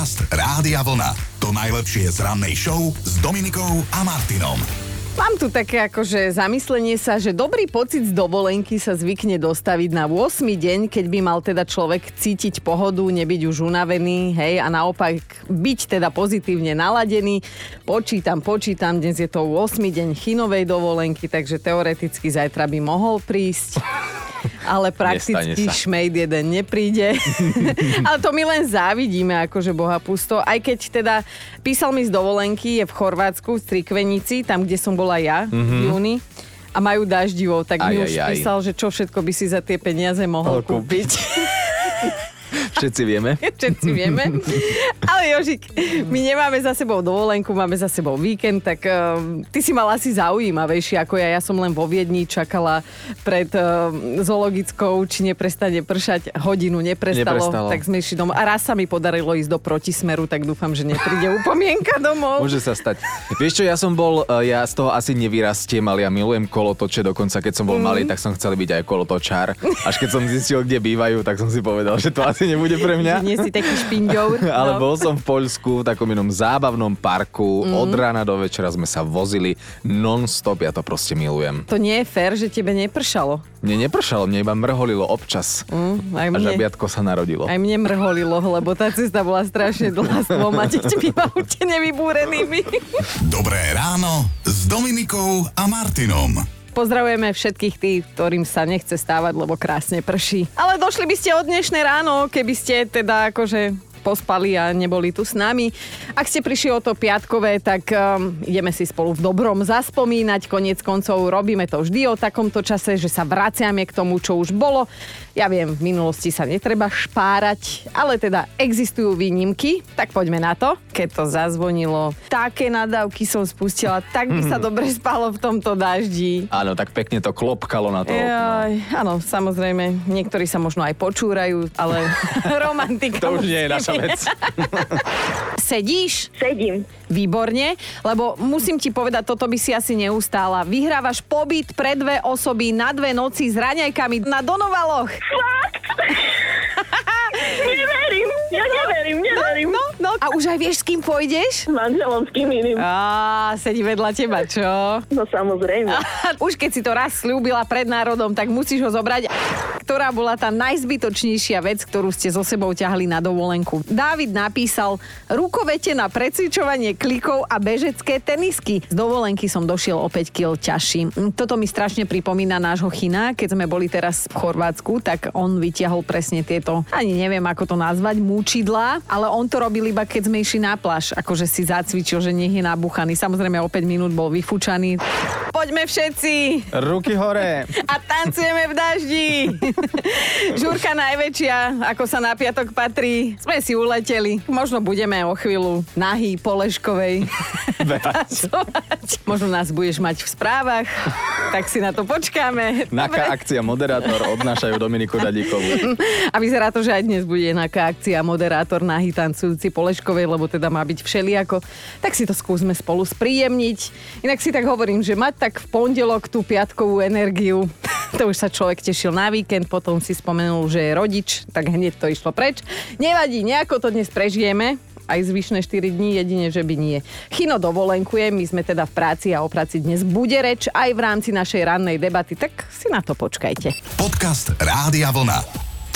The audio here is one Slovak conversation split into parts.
Podcast Rádia Vlna. To najlepšie z rannej show s Dominikou a Martinom. Mám tu také akože zamyslenie sa, že dobrý pocit z dovolenky sa zvykne dostaviť na 8. deň, keď by mal teda človek cítiť pohodu, nebyť už unavený, hej, a naopak byť teda pozitívne naladený. Počítam, počítam, dnes je to 8. deň chinovej dovolenky, takže teoreticky zajtra by mohol prísť ale prakticky šmejd jeden nepríde. ale to my len závidíme, akože boha pusto. Aj keď teda písal mi z dovolenky, je v Chorvátsku, v Strikvenici, tam, kde som bola ja mm-hmm. v júni a majú daždivo, tak aj, mi už aj, aj. písal, že čo všetko by si za tie peniaze mohol kúpiť. Všetci vieme. Všetci vieme. Ale Jožik, my nemáme za sebou dovolenku, máme za sebou víkend, tak uh, ty si mal asi zaujímavejší ako ja. Ja som len vo Viedni čakala pred uh, zoologickou, či neprestane pršať. Hodinu neprestalo, neprestalo. tak sme išli domov. A raz sa mi podarilo ísť do protismeru, tak dúfam, že nepríde upomienka domov. Môže sa stať. Vieš čo, ja som bol, eh, ja z toho asi nevyrastiem, ale ja milujem kolotoče, dokonca keď som bol mm. malý, tak som chcel byť aj kolotočár. Až keď som zistil, kde bývajú, tak som si povedal, že to asi nebude pre mňa. Nie si taký špinďour. Ale no. bol som v Poľsku v takom inom zábavnom parku. Mm. Od rána do večera sme sa vozili non-stop. Ja to proste milujem. To nie je fér, že tebe nepršalo. Mne nepršalo, mne iba mrholilo občas. Mm, aj mne, a žabiatko sa narodilo. Aj mne mrholilo, lebo tá cesta bola strašne dlhá s dvoma deťmi a nevybúrenými. Dobré ráno s Dominikou a Martinom. Pozdravujeme všetkých tých, ktorým sa nechce stávať, lebo krásne prší. Ale došli by ste od dnešné ráno, keby ste teda akože pospali a neboli tu s nami. Ak ste prišli o to piatkové, tak um, ideme si spolu v dobrom zaspomínať. Konec koncov robíme to vždy o takomto čase, že sa vraciame k tomu, čo už bolo. Ja viem, v minulosti sa netreba špárať, ale teda existujú výnimky, tak poďme na to. Keď to zazvonilo, také nadávky som spustila, tak by sa dobre spalo v tomto daždi. Áno, tak pekne to klopkalo na to. Jaj, áno, samozrejme, niektorí sa možno aj počúrajú, ale romantika. to už nie je naša vec. Sedíš? Sedím. Výborne, lebo musím ti povedať, toto by si asi neustála. Vyhrávaš pobyt pre dve osoby na dve noci s raňajkami na Donovaloch. Fakt? neverím, ja neverím, neverím. No, no, no. A už aj vieš, s kým pôjdeš? S manželom, s kým iným. Á, sedí vedľa teba, čo? No samozrejme. už keď si to raz slúbila pred národom, tak musíš ho zobrať. Ktorá bola tá najzbytočnejšia vec, ktorú ste so sebou ťahli na dovolenku? Dávid napísal rukovete na precvičovanie klikov a bežecké tenisky. Z dovolenky som došiel o 5 kg ťažší. Toto mi strašne pripomína nášho China. Keď sme boli teraz v Chorvátsku, tak on vytiahol presne tieto, ani neviem ako to nazvať, múčidlá, ale on to robil iba keď sme išli na pláž, akože si zacvičil, že nech je nabuchaný. Samozrejme o 5 minút bol vyfúčaný. Poďme všetci! Ruky hore! A tancujeme v daždi! Žurka najväčšia, ako sa na piatok patrí. Sme si uleteli. Možno budeme o chvíľu nahý po Leškovej. Možno nás budeš mať v správach, tak si na to počkáme. Naká akcia moderátor odnášajú Dominiku Dadíkovú. A vyzerá to, že aj dnes bude naká akcia moderátor nahý tancujúci po Leškovej, lebo teda má byť všeliako. Tak si to skúsme spolu spríjemniť. Inak si tak hovorím, že mať tak v pondelok tú piatkovú energiu, to už sa človek tešil na víkend, potom si spomenul, že je rodič, tak hneď to išlo preč. Nevadí, nejako to dnes prežijeme, aj zvyšné 4 dní, jedine, že by nie. Chino dovolenkuje, my sme teda v práci a o práci dnes bude reč aj v rámci našej rannej debaty, tak si na to počkajte. Podcast Rádia Vlna.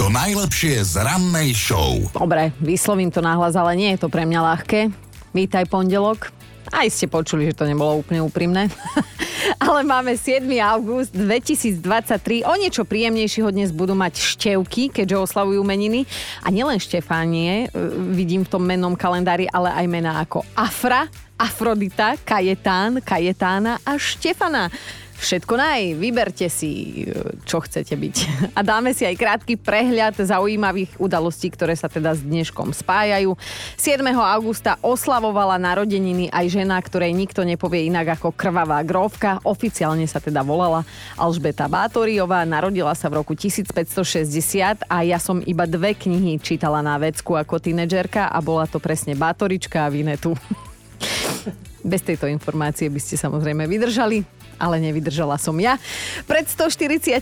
To najlepšie z rannej show. Dobre, vyslovím to nahlas, ale nie je to pre mňa ľahké. Vítaj pondelok. Aj ste počuli, že to nebolo úplne úprimné. Ale máme 7. august 2023. O niečo príjemnejšieho dnes budú mať števky, keďže oslavujú meniny. A nielen Štefánie, e, vidím v tom mennom kalendári, ale aj mená ako Afra, Afrodita, Kajetán, Kajetána a Štefana. Všetko naj, vyberte si, čo chcete byť. A dáme si aj krátky prehľad zaujímavých udalostí, ktoré sa teda s dneškom spájajú. 7. augusta oslavovala narodeniny aj žena, ktorej nikto nepovie inak ako krvavá grófka. Oficiálne sa teda volala Alžbeta Bátoriová. Narodila sa v roku 1560 a ja som iba dve knihy čítala na vecku ako tínedžerka a bola to presne Bátorička a Vinetu. Bez tejto informácie by ste samozrejme vydržali. Ale nevydržala som ja. Pred 146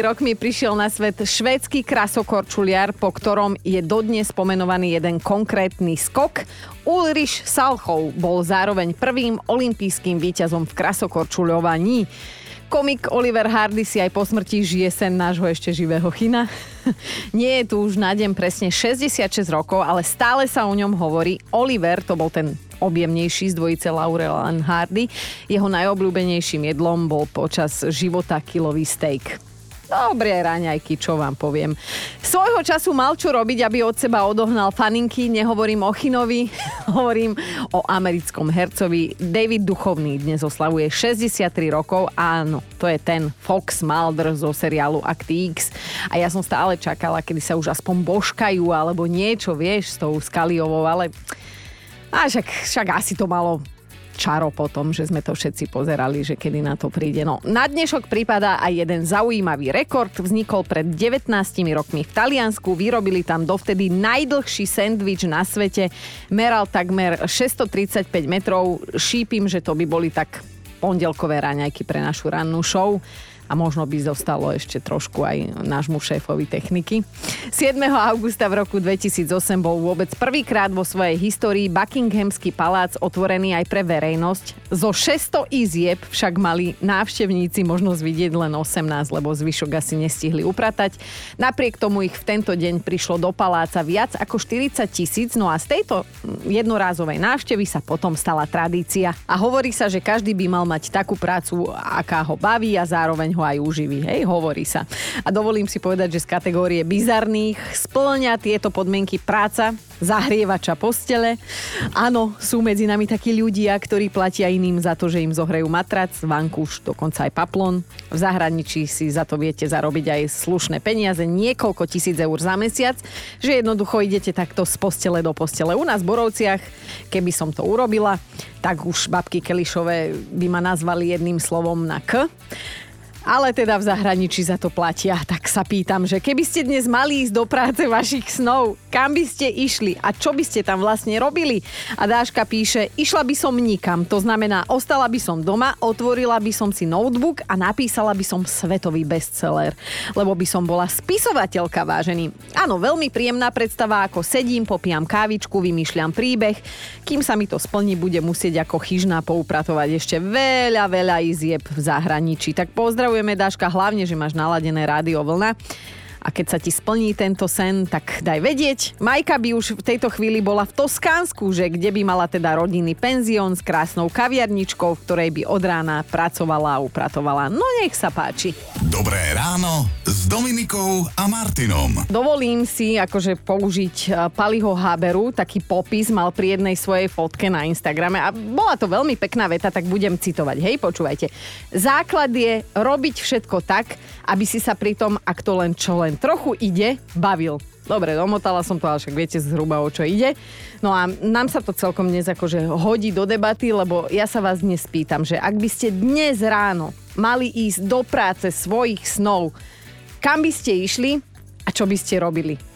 rokmi prišiel na svet švédsky krasokorčuliar, po ktorom je dodnes spomenovaný jeden konkrétny skok. Ulrich Salchov bol zároveň prvým olympijským víťazom v krasokorčuľovaní. Komik Oliver Hardy si aj po smrti žije sen nášho ešte živého china. Nie je tu už na deň presne 66 rokov, ale stále sa o ňom hovorí. Oliver, to bol ten objemnejší z dvojice Laurel a Hardy. Jeho najobľúbenejším jedlom bol počas života kilový steak. Dobré raňajky, čo vám poviem. Svojho času mal čo robiť, aby od seba odohnal faninky. Nehovorím o Chinovi, hovorím o americkom hercovi. David Duchovný dnes oslavuje 63 rokov. Áno, to je ten Fox Mulder zo seriálu Act X. A ja som stále čakala, kedy sa už aspoň božkajú alebo niečo, vieš, s tou Skaliovou, ale... A však, však asi to malo čaro potom, že sme to všetci pozerali, že kedy na to príde. No, na dnešok prípada aj jeden zaujímavý rekord. Vznikol pred 19 rokmi v Taliansku. Vyrobili tam dovtedy najdlhší sendvič na svete. Meral takmer 635 metrov. Šípim, že to by boli tak pondelkové raňajky pre našu rannú show a možno by zostalo ešte trošku aj nášmu šéfovi techniky. 7. augusta v roku 2008 bol vôbec prvýkrát vo svojej histórii Buckinghamský palác otvorený aj pre verejnosť. Zo 600 izieb však mali návštevníci možnosť vidieť len 18, lebo zvyšok asi nestihli upratať. Napriek tomu ich v tento deň prišlo do paláca viac ako 40 tisíc, no a z tejto jednorázovej návštevy sa potom stala tradícia. A hovorí sa, že každý by mal mať takú prácu, aká ho baví a zároveň ho aj uživí. Hej, hovorí sa. A dovolím si povedať, že z kategórie bizarných splňa tieto podmienky práca, zahrievača postele. Áno, sú medzi nami takí ľudia, ktorí platia iným za to, že im zohrejú matrac, vankúš, dokonca aj paplon. V zahraničí si za to viete zarobiť aj slušné peniaze, niekoľko tisíc eur za mesiac, že jednoducho idete takto z postele do postele. U nás v Borovciach, keby som to urobila, tak už babky Kelišové by ma nazvali jedným slovom na K ale teda v zahraničí za to platia. Tak sa pýtam, že keby ste dnes mali ísť do práce vašich snov, kam by ste išli a čo by ste tam vlastne robili? A Dáška píše, išla by som nikam, to znamená, ostala by som doma, otvorila by som si notebook a napísala by som svetový bestseller, lebo by som bola spisovateľka, vážený. Áno, veľmi príjemná predstava, ako sedím, popijam kávičku, vymýšľam príbeh. Kým sa mi to splní, bude musieť ako chyžná poupratovať ešte veľa, veľa izieb v zahraničí. Tak pozdrav Pozdravujeme, Dáška, hlavne, že máš naladené rádio vlna a keď sa ti splní tento sen, tak daj vedieť. Majka by už v tejto chvíli bola v Toskánsku, že kde by mala teda rodinný penzión s krásnou kaviarničkou, v ktorej by od rána pracovala a upratovala. No nech sa páči. Dobré ráno s Dominikou a Martinom. Dovolím si akože použiť e, Paliho Haberu, taký popis mal pri jednej svojej fotke na Instagrame a bola to veľmi pekná veta, tak budem citovať. Hej, počúvajte. Základ je robiť všetko tak, aby si sa pri tom, ak to len čo len len trochu ide, bavil. Dobre, domotala som to, ale však viete zhruba o čo ide. No a nám sa to celkom dnes akože hodí do debaty, lebo ja sa vás dnes pýtam, že ak by ste dnes ráno mali ísť do práce svojich snov, kam by ste išli a čo by ste robili?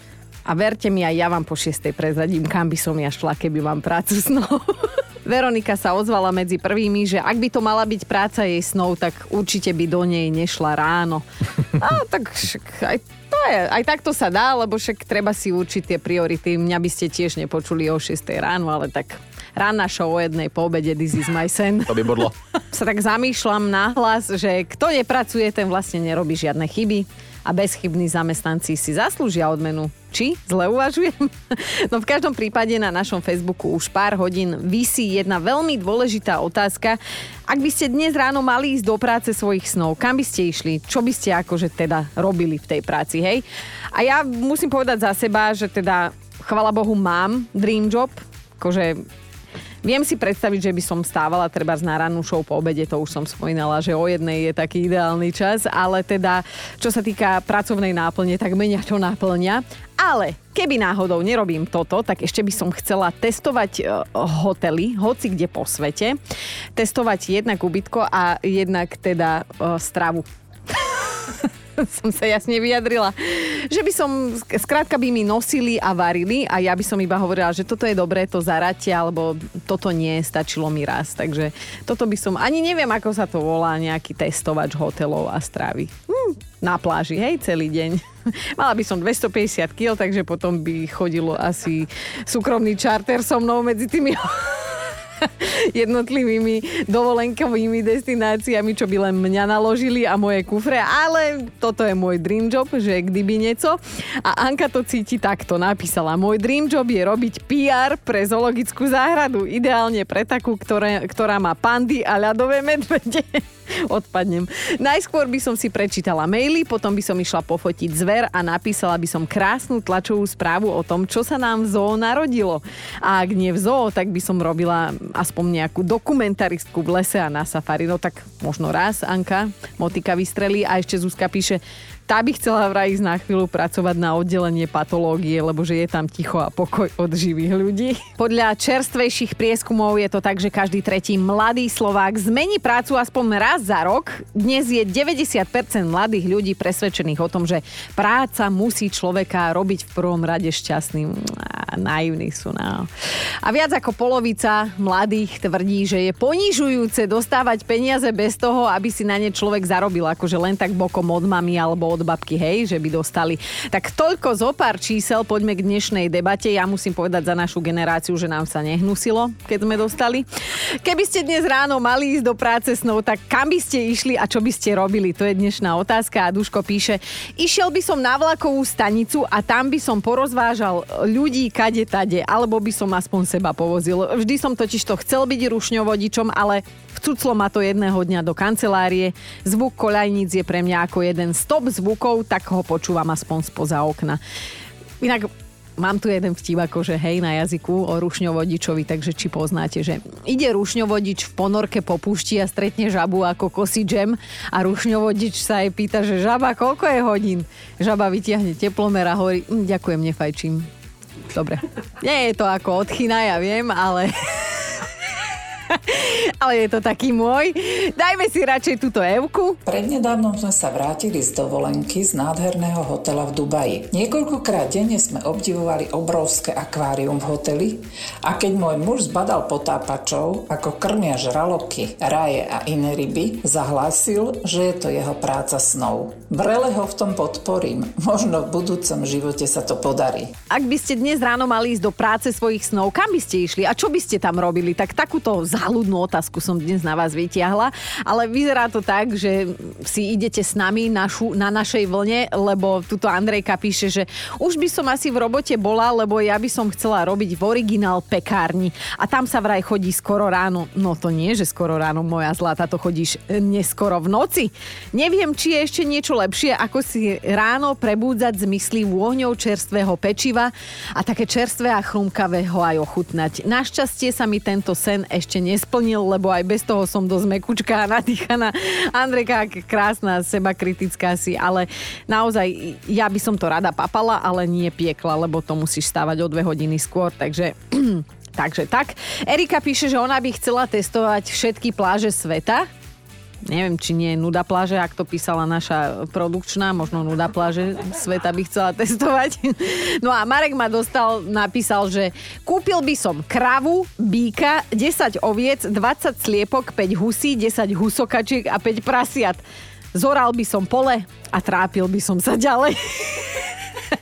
A verte mi, aj ja vám po šiestej prezradím, kam by som ja šla, keby mám prácu snov. Veronika sa ozvala medzi prvými, že ak by to mala byť práca jej snov, tak určite by do nej nešla ráno. A tak aj to je, aj takto sa dá, lebo však treba si určiť tie priority. Mňa by ste tiež nepočuli o 6 ráno, ale tak rána show o jednej po obede This is my sen. To by bodlo. sa tak zamýšľam nahlas, že kto nepracuje, ten vlastne nerobí žiadne chyby a bezchybní zamestnanci si zaslúžia odmenu. Či? Zle uvažujem? No v každom prípade na našom Facebooku už pár hodín vysí jedna veľmi dôležitá otázka. Ak by ste dnes ráno mali ísť do práce svojich snov, kam by ste išli? Čo by ste akože teda robili v tej práci, hej? A ja musím povedať za seba, že teda chvala Bohu mám dream job, akože Viem si predstaviť, že by som stávala treba na rannú show po obede, to už som spomínala, že o jednej je taký ideálny čas, ale teda, čo sa týka pracovnej náplne, tak menia čo náplňa. Ale keby náhodou nerobím toto, tak ešte by som chcela testovať e, hotely, hoci kde po svete. Testovať jednak ubytko a jednak teda uh, stravu. som sa jasne vyjadrila. že by som, sk- skrátka by mi nosili a varili a ja by som iba hovorila, že toto je dobré, to zaráte, alebo toto nie, stačilo mi raz. Takže toto by som, ani neviem, ako sa to volá, nejaký testovač hotelov a strávy. Hm, na pláži, hej, celý deň. Mala by som 250 kg, takže potom by chodilo asi súkromný čarter so mnou medzi tými jednotlivými dovolenkovými destináciami, čo by len mňa naložili a moje kufre, ale toto je môj dream job, že kdyby nieco. A Anka to cíti takto, napísala, môj dream job je robiť PR pre zoologickú záhradu, ideálne pre takú, ktoré, ktorá má pandy a ľadové medvede. Odpadnem. Najskôr by som si prečítala maily, potom by som išla pofotiť zver a napísala by som krásnu tlačovú správu o tom, čo sa nám v zoo narodilo. A ak nie v zoo, tak by som robila aspoň nejakú dokumentaristku v lese a na safari. No tak možno raz, Anka, motika vystrelí a ešte Zuzka píše, tá by chcela vraj ísť na chvíľu pracovať na oddelenie patológie, lebo že je tam ticho a pokoj od živých ľudí. Podľa čerstvejších prieskumov je to tak, že každý tretí mladý Slovák zmení prácu aspoň raz za rok. Dnes je 90% mladých ľudí presvedčených o tom, že práca musí človeka robiť v prvom rade šťastným. Á, naivní sú. No. A viac ako polovica mladých tvrdí, že je ponižujúce dostávať peniaze bez toho, aby si na ne človek zarobil, akože len tak bokom od mami alebo od babky, hej, že by dostali. Tak toľko zo pár čísel, poďme k dnešnej debate. Ja musím povedať za našu generáciu, že nám sa nehnusilo, keď sme dostali. Keby ste dnes ráno mali ísť do práce snou, tak kam by ste išli a čo by ste robili? To je dnešná otázka a Duško píše, išiel by som na vlakovú stanicu a tam by som porozvážal ľudí kade tade, alebo by som aspoň seba povozil. Vždy som totiž to chcel byť rušňovodičom, ale vcuclo ma to jedného dňa do kancelárie. Zvuk koľajníc je pre mňa ako jeden stop zvukov, tak ho počúvam aspoň spoza okna. Inak Mám tu jeden vtip akože hej na jazyku o rušňovodičovi, takže či poznáte, že ide rušňovodič v ponorke po púšti a stretne žabu ako kosí džem a rušňovodič sa jej pýta, že žaba, koľko je hodín? Žaba vytiahne teplomer a hovorí, "Hm, ďakujem, nefajčím. Dobre. Nie je to ako odchyna, ja viem, ale... ale je to taký môj. Dajme si radšej túto Evku. Prednedávnom sme sa vrátili z dovolenky z nádherného hotela v Dubaji. Niekoľkokrát denne sme obdivovali obrovské akvárium v hoteli a keď môj muž zbadal potápačov, ako krmia žraloky, raje a iné ryby, zahlásil, že je to jeho práca snov. Brele ho v tom podporím. Možno v budúcom živote sa to podarí. Ak by ste dnes ráno mali ísť do práce svojich snov, kam by ste išli a čo by ste tam robili? Tak takúto záľudnú otázku som dnes na vás vytiahla, ale vyzerá to tak, že si idete s nami našu, na našej vlne, lebo tuto Andrejka píše, že už by som asi v robote bola, lebo ja by som chcela robiť v originál pekárni a tam sa vraj chodí skoro ráno. No to nie, že skoro ráno, moja zlata, to chodíš neskoro v noci. Neviem, či je ešte niečo lepšie, ako si ráno prebúdzať zmysly vôňou čerstvého pečiva a také čerstvé a chrumkavé ho aj ochutnať. Našťastie sa mi tento sen ešte nesplnil, lebo aj bez toho som dosť mekučká a nadýchaná. Andrejka, krásna, seba kritická si, ale naozaj ja by som to rada papala, ale nie piekla, lebo to musíš stávať o dve hodiny skôr, takže Takže tak. Erika píše, že ona by chcela testovať všetky pláže sveta, neviem, či nie je nuda pláže, ak to písala naša produkčná, možno nuda pláže sveta by chcela testovať. No a Marek ma dostal, napísal, že kúpil by som kravu, býka, 10 oviec, 20 sliepok, 5 husí, 10 husokačiek a 5 prasiat. Zoral by som pole a trápil by som sa ďalej.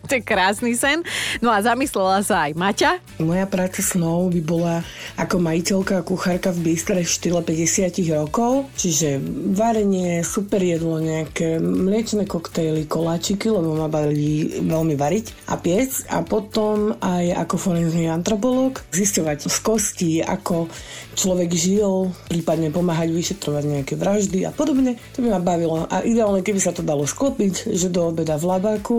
to je krásny sen. No a zamyslela sa aj Maťa. Moja práca snov by bola ako majiteľka a kuchárka v bystre v štýle 50 rokov, čiže varenie, super jedlo, nejaké mliečne koktejly, koláčiky, lebo ma baví veľmi variť a piec a potom aj ako forenzný antropolog zisťovať z kostí, ako človek žil, prípadne pomáhať vyšetrovať nejaké vraždy a podobne. To by ma bavilo. A ideálne, keby sa to dalo sklopiť, že do obeda v labáku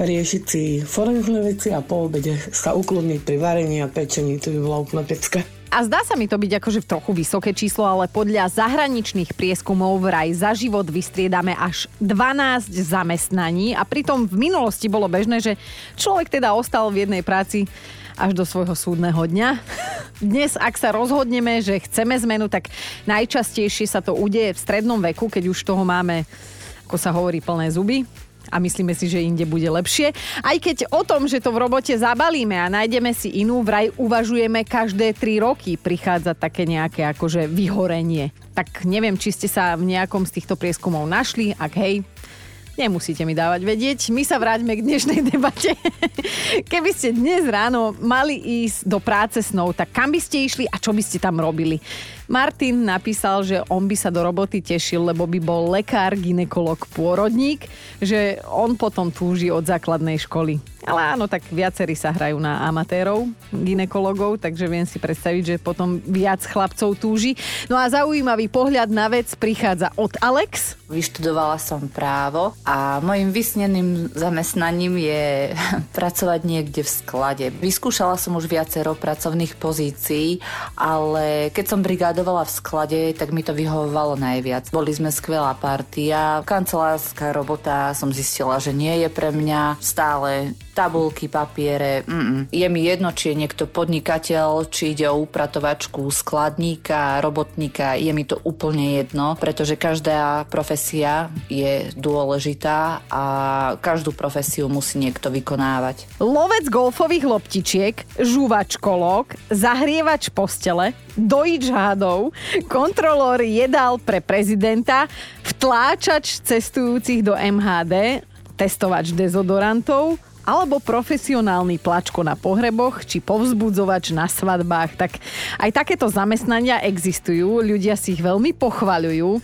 riešiť si forenzné veci a po obede sa ukludniť pri varení a pečení. To by bola úplná pecka. A zdá sa mi to byť akože v trochu vysoké číslo, ale podľa zahraničných prieskumov vraj za život vystriedame až 12 zamestnaní a pritom v minulosti bolo bežné, že človek teda ostal v jednej práci až do svojho súdneho dňa. Dnes, ak sa rozhodneme, že chceme zmenu, tak najčastejšie sa to udeje v strednom veku, keď už toho máme, ako sa hovorí, plné zuby a myslíme si, že inde bude lepšie. Aj keď o tom, že to v robote zabalíme a nájdeme si inú, vraj uvažujeme každé 3 roky prichádza také nejaké akože vyhorenie. Tak neviem, či ste sa v nejakom z týchto prieskumov našli, ak hej, Nemusíte mi dávať vedieť. My sa vráťme k dnešnej debate. Keby ste dnes ráno mali ísť do práce snou, tak kam by ste išli a čo by ste tam robili? Martin napísal, že on by sa do roboty tešil, lebo by bol lekár, ginekolog, pôrodník, že on potom túži od základnej školy. Ale áno, tak viacerí sa hrajú na amatérov, ginekologov, takže viem si predstaviť, že potom viac chlapcov túži. No a zaujímavý pohľad na vec prichádza od Alex. Vyštudovala som právo a mojim vysneným zamestnaním je pracovať niekde v sklade. Vyskúšala som už viacero pracovných pozícií, ale keď som brigádovala v sklade, tak mi to vyhovovalo najviac. Boli sme skvelá partia, kancelárska robota som zistila, že nie je pre mňa stále tabulky, papiere. Mm-mm. Je mi jedno, či je niekto podnikateľ, či ide o upratovačku, skladníka, robotníka. Je mi to úplne jedno, pretože každá profesia je dôležitá a každú profesiu musí niekto vykonávať. Lovec golfových loptičiek, žúvač kolok, zahrievač postele, dojič hádov, kontrolór jedál pre prezidenta, vtláčač cestujúcich do MHD, testovač dezodorantov, alebo profesionálny plačko na pohreboch či povzbudzovač na svadbách. Tak aj takéto zamestnania existujú, ľudia si ich veľmi pochvaľujú.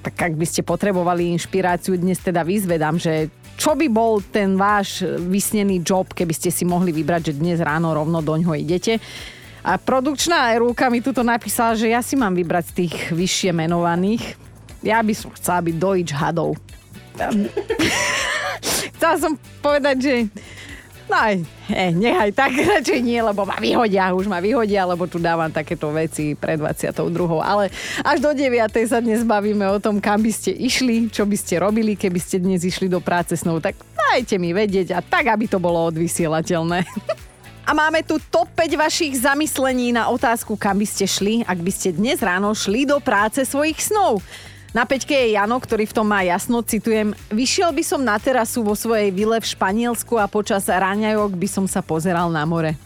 Tak ak by ste potrebovali inšpiráciu, dnes teda vyzvedám, že čo by bol ten váš vysnený job, keby ste si mohli vybrať, že dnes ráno rovno doňho idete. A produkčná rúka mi tuto napísala, že ja si mám vybrať z tých vyššie menovaných. Ja by som chcela byť dojič hadov. Chcela som povedať, že No aj, eh, nechaj tak, radšej nie, lebo ma vyhodia, už ma vyhodia, lebo tu dávam takéto veci pred 22. Ale až do 9. sa dnes bavíme o tom, kam by ste išli, čo by ste robili, keby ste dnes išli do práce snou. Tak dajte mi vedieť a tak, aby to bolo odvysielateľné. A máme tu top 5 vašich zamyslení na otázku, kam by ste šli, ak by ste dnes ráno šli do práce svojich snov. Na peťke je Jano, ktorý v tom má jasno, citujem, vyšiel by som na terasu vo svojej vile v Španielsku a počas ráňajok by som sa pozeral na more.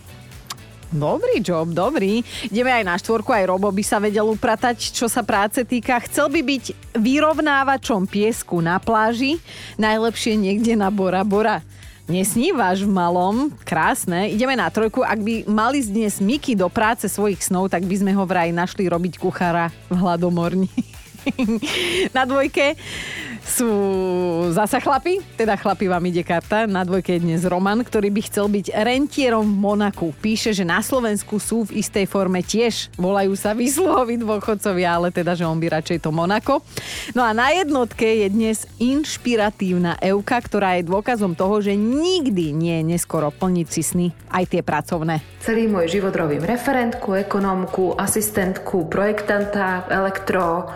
Dobrý job, dobrý. Ideme aj na štvorku, aj Robo by sa vedel upratať, čo sa práce týka. Chcel by byť vyrovnávačom piesku na pláži, najlepšie niekde na Bora Bora. Nesnívaš v malom, krásne. Ideme na trojku. Ak by mali dnes Miky do práce svojich snov, tak by sme ho vraj našli robiť kuchára v hladomorni. Na dvojke sú zasa chlapi, teda chlapi vám ide karta. Na dvojke je dnes Roman, ktorý by chcel byť rentierom v Monaku. Píše, že na Slovensku sú v istej forme tiež. Volajú sa vysluhoví dôchodcovia, ale teda, že on by radšej to Monako. No a na jednotke je dnes inšpiratívna Euka, ktorá je dôkazom toho, že nikdy nie je neskoro plniť si sny, aj tie pracovné. Celý môj život robím referentku, ekonómku, asistentku, projektanta, elektro,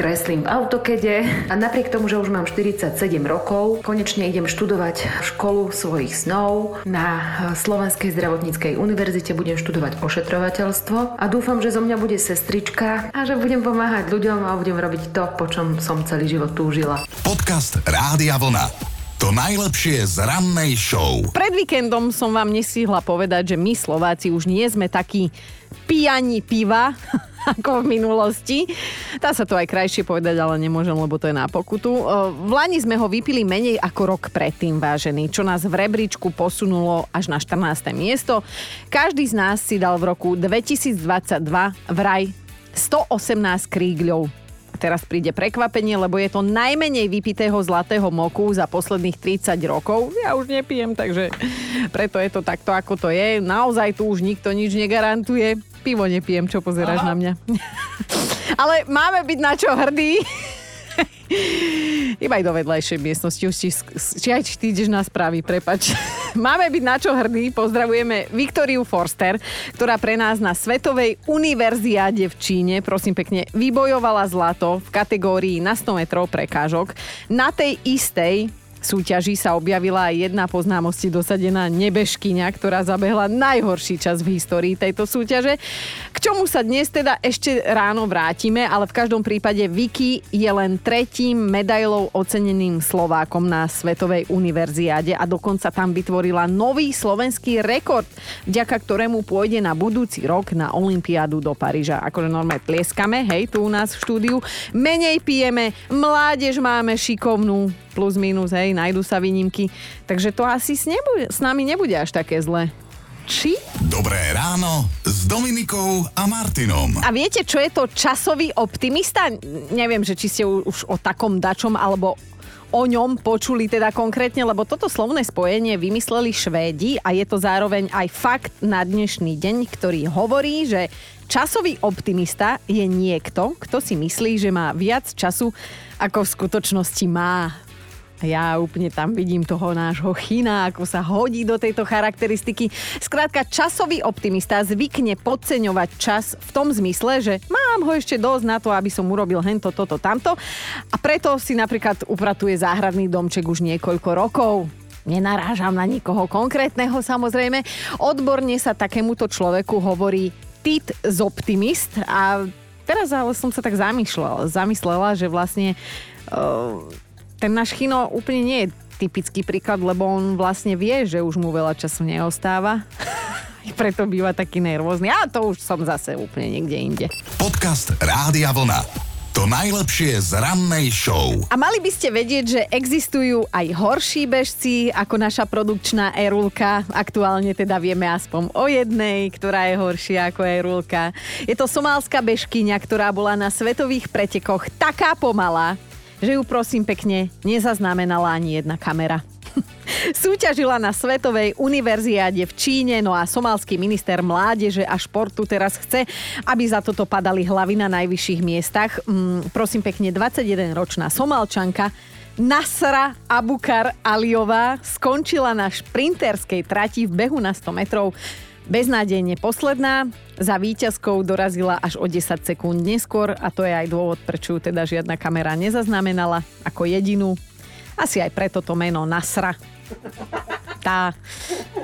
kreslím v autokede a napriek tomu, že už mám 47 rokov, konečne idem študovať školu svojich snov. Na Slovenskej zdravotníckej univerzite budem študovať ošetrovateľstvo a dúfam, že zo mňa bude sestrička a že budem pomáhať ľuďom a budem robiť to, po čom som celý život túžila. Podcast Rádia Vlna. To najlepšie z rannej show. Pred víkendom som vám nesihla povedať, že my Slováci už nie sme takí pijani piva, ako v minulosti. Dá sa to aj krajšie povedať, ale nemôžem, lebo to je na pokutu. V Lani sme ho vypili menej ako rok predtým, vážený, čo nás v rebríčku posunulo až na 14. miesto. Každý z nás si dal v roku 2022 vraj 118 krígľov teraz príde prekvapenie, lebo je to najmenej vypitého zlatého moku za posledných 30 rokov. Ja už nepijem, takže preto je to takto, ako to je. Naozaj tu už nikto nič negarantuje. Pivo nepijem, čo pozeráš Aha. na mňa. Ale máme byť na čo hrdí. Iba aj do vedľajšej miestnosti. Už či, či aj či ty ideš na správy, prepač. Máme byť na čo hrdí. Pozdravujeme Viktoriu Forster, ktorá pre nás na Svetovej univerziáde v Číne, prosím pekne, vybojovala zlato v kategórii na 100 metrov prekážok. Na tej istej súťaži sa objavila aj jedna poznámosti dosadená nebeškyňa, ktorá zabehla najhorší čas v histórii tejto súťaže. K čomu sa dnes teda ešte ráno vrátime, ale v každom prípade Vicky je len tretím medailou oceneným Slovákom na Svetovej univerziáde a dokonca tam vytvorila nový slovenský rekord, vďaka ktorému pôjde na budúci rok na Olympiádu do Paríža. Akože normálne tlieskame, hej, tu u nás v štúdiu. Menej pijeme, mládež máme šikovnú, plus minus, hej, nájdu sa výnimky. Takže to asi s, nebude, s nami nebude až také zle. Či? Dobré ráno s Dominikou a Martinom. A viete, čo je to časový optimista? Neviem, že či ste už o takom dačom alebo o ňom počuli teda konkrétne, lebo toto slovné spojenie vymysleli Švédi a je to zároveň aj fakt na dnešný deň, ktorý hovorí, že časový optimista je niekto, kto si myslí, že má viac času, ako v skutočnosti má. Ja úplne tam vidím toho nášho chyna, ako sa hodí do tejto charakteristiky. Skrátka, časový optimista zvykne podceňovať čas v tom zmysle, že mám ho ešte dosť na to, aby som urobil hento, toto, tamto. A preto si napríklad upratuje záhradný domček už niekoľko rokov. Nenarážam na nikoho konkrétneho samozrejme. Odborne sa takémuto človeku hovorí tit z optimist a teraz ale som sa tak zamýšľala, zamyslela, že vlastne uh, ten náš Chino úplne nie je typický príklad, lebo on vlastne vie, že už mu veľa času neostáva. Preto býva taký nervózny. A to už som zase úplne niekde inde. Podcast Rádia Vlna. To najlepšie z rannej show. A mali by ste vedieť, že existujú aj horší bežci ako naša produkčná Erulka. Aktuálne teda vieme aspoň o jednej, ktorá je horšia ako Erulka. Je to somálska bežkyňa, ktorá bola na svetových pretekoch taká pomalá, že ju prosím pekne nezaznamenala ani jedna kamera. Súťažila na Svetovej univerziáde v Číne, no a somalský minister mládeže a športu teraz chce, aby za toto padali hlavy na najvyšších miestach. Mm, prosím pekne, 21-ročná somalčanka Nasra Abukar Aliová skončila na šprinterskej trati v behu na 100 metrov beznádejne posledná. Za výťazkou dorazila až o 10 sekúnd neskôr a to je aj dôvod, prečo ju teda žiadna kamera nezaznamenala ako jedinú. Asi aj preto to meno Nasra. Tá.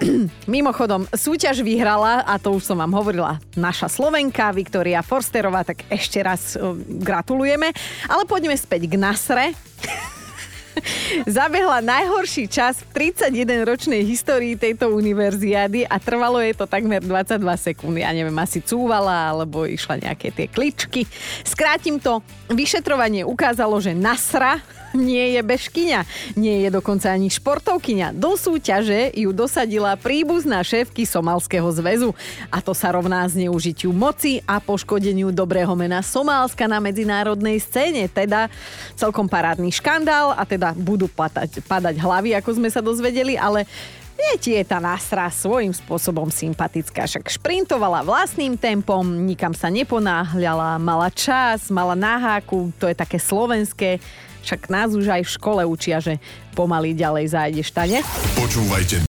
Mimochodom, súťaž vyhrala, a to už som vám hovorila, naša Slovenka, Viktória Forsterová, tak ešte raz gratulujeme. Ale poďme späť k Nasre. Zabehla najhorší čas v 31-ročnej histórii tejto univerziády a trvalo je to takmer 22 sekúnd. Ja neviem, asi cúvala alebo išla nejaké tie kličky. Skrátim to, vyšetrovanie ukázalo, že Nasra nie je bežkyňa, nie je dokonca ani športovkyňa. Do súťaže ju dosadila príbuzná šéfky Somalského zväzu. A to sa rovná zneužitiu moci a poškodeniu dobrého mena Somálska na medzinárodnej scéne. Teda celkom parádny škandál a teda budú padať, padať hlavy, ako sme sa dozvedeli, ale Viete, je tá nástra svojím spôsobom sympatická, však šprintovala vlastným tempom, nikam sa neponáhľala, mala čas, mala náháku, to je také slovenské. Však nás už aj v škole učia, že pomaly ďalej zájdeš, tane? Počúvajte